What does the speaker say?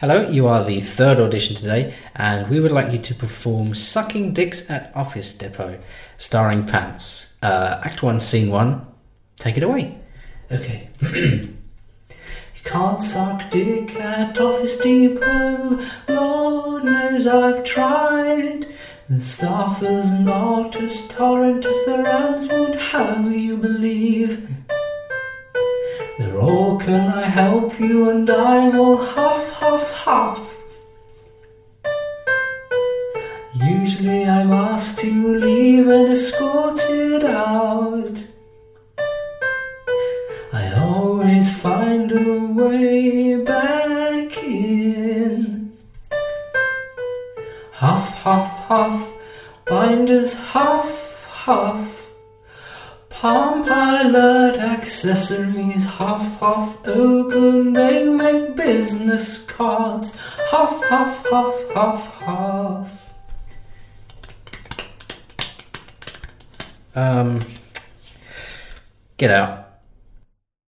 Hello, you are the third audition today, and we would like you to perform Sucking Dicks at Office Depot, starring Pants. Uh, act 1, Scene 1. Take it away. Okay. you can't suck dick at Office Depot. Lord knows I've tried. The staff is not as tolerant as their hands would have you believe. They're all, can I help you? And I'm all huff, Usually I'm asked to leave and escorted out. I always find a way back in. Huff, huff, huff, binders huff, huff. Palm Pilot accessories, huff, huff, open, they make business cards. Huff, huff, huff, huff, huff. Um, get out.